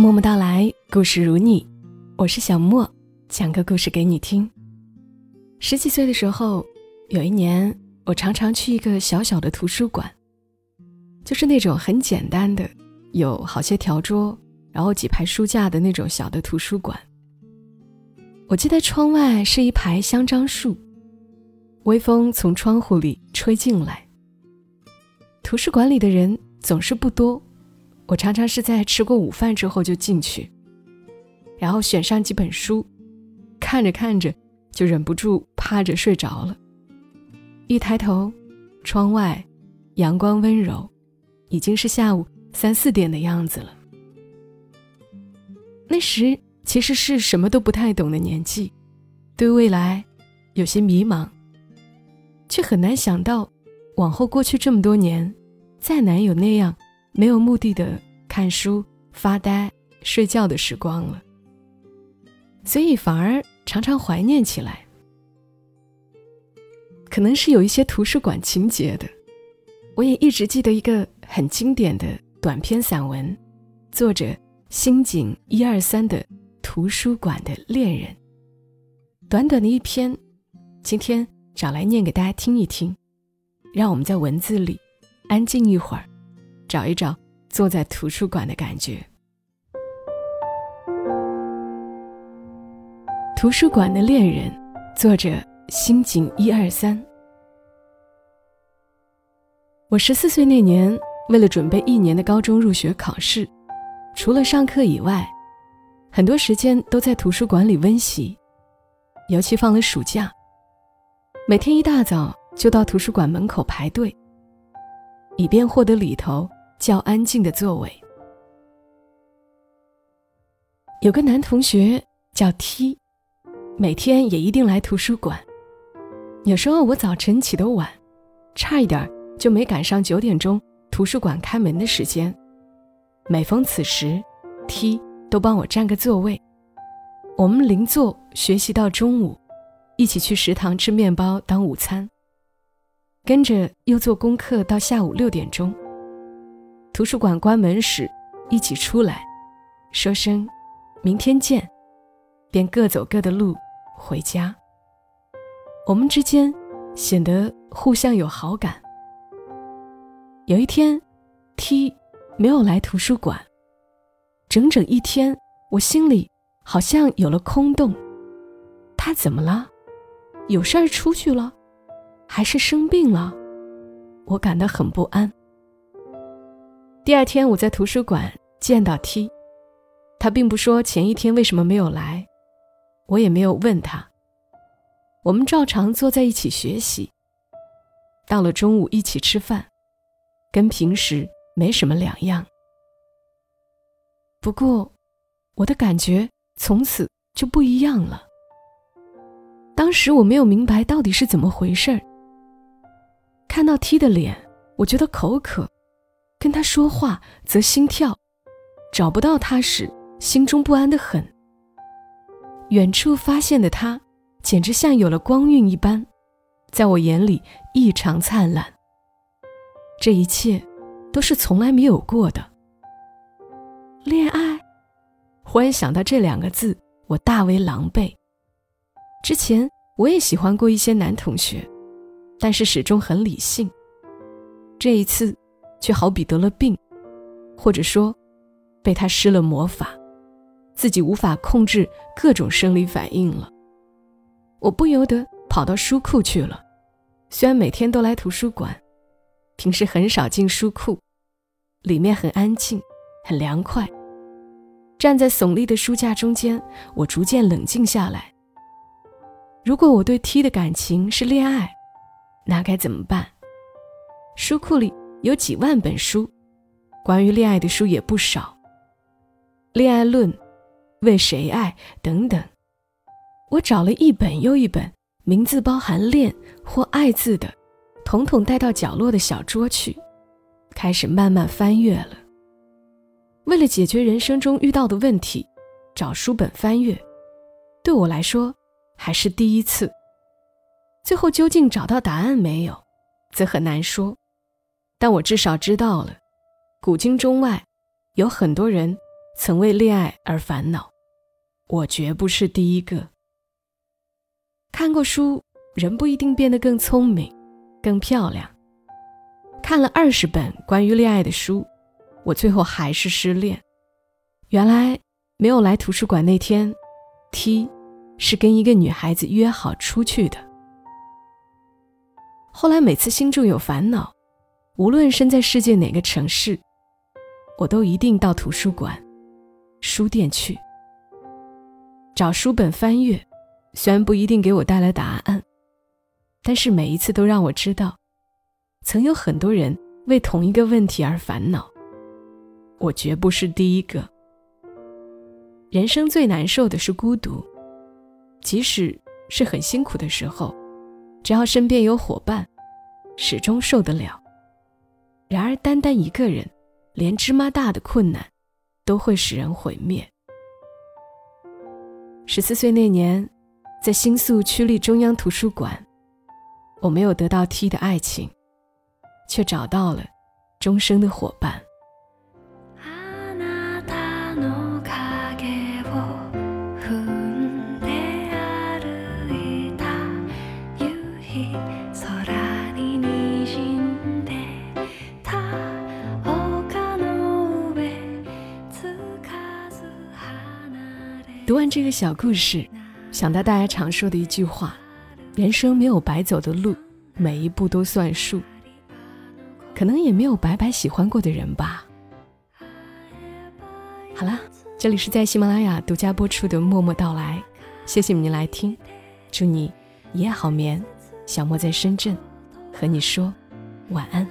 默默到来，故事如你，我是小莫，讲个故事给你听。十几岁的时候，有一年，我常常去一个小小的图书馆，就是那种很简单的，有好些条桌，然后几排书架的那种小的图书馆。我记得窗外是一排香樟树，微风从窗户里吹进来。图书馆里的人总是不多。我常常是在吃过午饭之后就进去，然后选上几本书，看着看着就忍不住趴着睡着了。一抬头，窗外阳光温柔，已经是下午三四点的样子了。那时其实是什么都不太懂的年纪，对未来有些迷茫，却很难想到，往后过去这么多年，再难有那样。没有目的的看书、发呆、睡觉的时光了，所以反而常常怀念起来。可能是有一些图书馆情节的，我也一直记得一个很经典的短篇散文，作者新井一二三的《图书馆的恋人》。短短的一篇，今天找来念给大家听一听，让我们在文字里安静一会儿。找一找坐在图书馆的感觉。图书馆的恋人，作者新井一二三。我十四岁那年，为了准备一年的高中入学考试，除了上课以外，很多时间都在图书馆里温习。尤其放了暑假，每天一大早就到图书馆门口排队，以便获得里头。较安静的座位，有个男同学叫 T，每天也一定来图书馆。有时候我早晨起得晚，差一点就没赶上九点钟图书馆开门的时间。每逢此时，T 都帮我占个座位。我们邻座学习到中午，一起去食堂吃面包当午餐，跟着又做功课到下午六点钟。图书馆关门时，一起出来，说声“明天见”，便各走各的路回家。我们之间显得互相有好感。有一天，T 没有来图书馆，整整一天，我心里好像有了空洞。他怎么了？有事儿出去了，还是生病了？我感到很不安。第二天，我在图书馆见到 T，他并不说前一天为什么没有来，我也没有问他。我们照常坐在一起学习。到了中午一起吃饭，跟平时没什么两样。不过，我的感觉从此就不一样了。当时我没有明白到底是怎么回事儿。看到 T 的脸，我觉得口渴。跟他说话则心跳，找不到他时心中不安的很。远处发现的他，简直像有了光晕一般，在我眼里异常灿烂。这一切，都是从来没有过的。恋爱，忽然想到这两个字，我大为狼狈。之前我也喜欢过一些男同学，但是始终很理性。这一次。却好比得了病，或者说，被他施了魔法，自己无法控制各种生理反应了。我不由得跑到书库去了。虽然每天都来图书馆，平时很少进书库，里面很安静，很凉快。站在耸立的书架中间，我逐渐冷静下来。如果我对 T 的感情是恋爱，那该怎么办？书库里。有几万本书，关于恋爱的书也不少，《恋爱论》《为谁爱》等等，我找了一本又一本，名字包含“恋”或“爱”字的，统统带到角落的小桌去，开始慢慢翻阅了。为了解决人生中遇到的问题，找书本翻阅，对我来说还是第一次。最后究竟找到答案没有，则很难说。但我至少知道了，古今中外，有很多人曾为恋爱而烦恼，我绝不是第一个。看过书，人不一定变得更聪明、更漂亮。看了二十本关于恋爱的书，我最后还是失恋。原来没有来图书馆那天，T 是跟一个女孩子约好出去的。后来每次心中有烦恼，无论身在世界哪个城市，我都一定到图书馆、书店去找书本翻阅。虽然不一定给我带来答案，但是每一次都让我知道，曾有很多人为同一个问题而烦恼。我绝不是第一个。人生最难受的是孤独，即使是很辛苦的时候，只要身边有伙伴，始终受得了。然而，单单一个人，连芝麻大的困难，都会使人毁灭。十四岁那年。在新宿区立中央图书馆，我没有得到 T 的爱情，却找到了终生的伙伴。读完这个小故事。想到大家常说的一句话：“人生没有白走的路，每一步都算数。”可能也没有白白喜欢过的人吧。好了，这里是在喜马拉雅独家播出的《默默到来》，谢谢您来听，祝你一夜好眠。小莫在深圳，和你说晚安。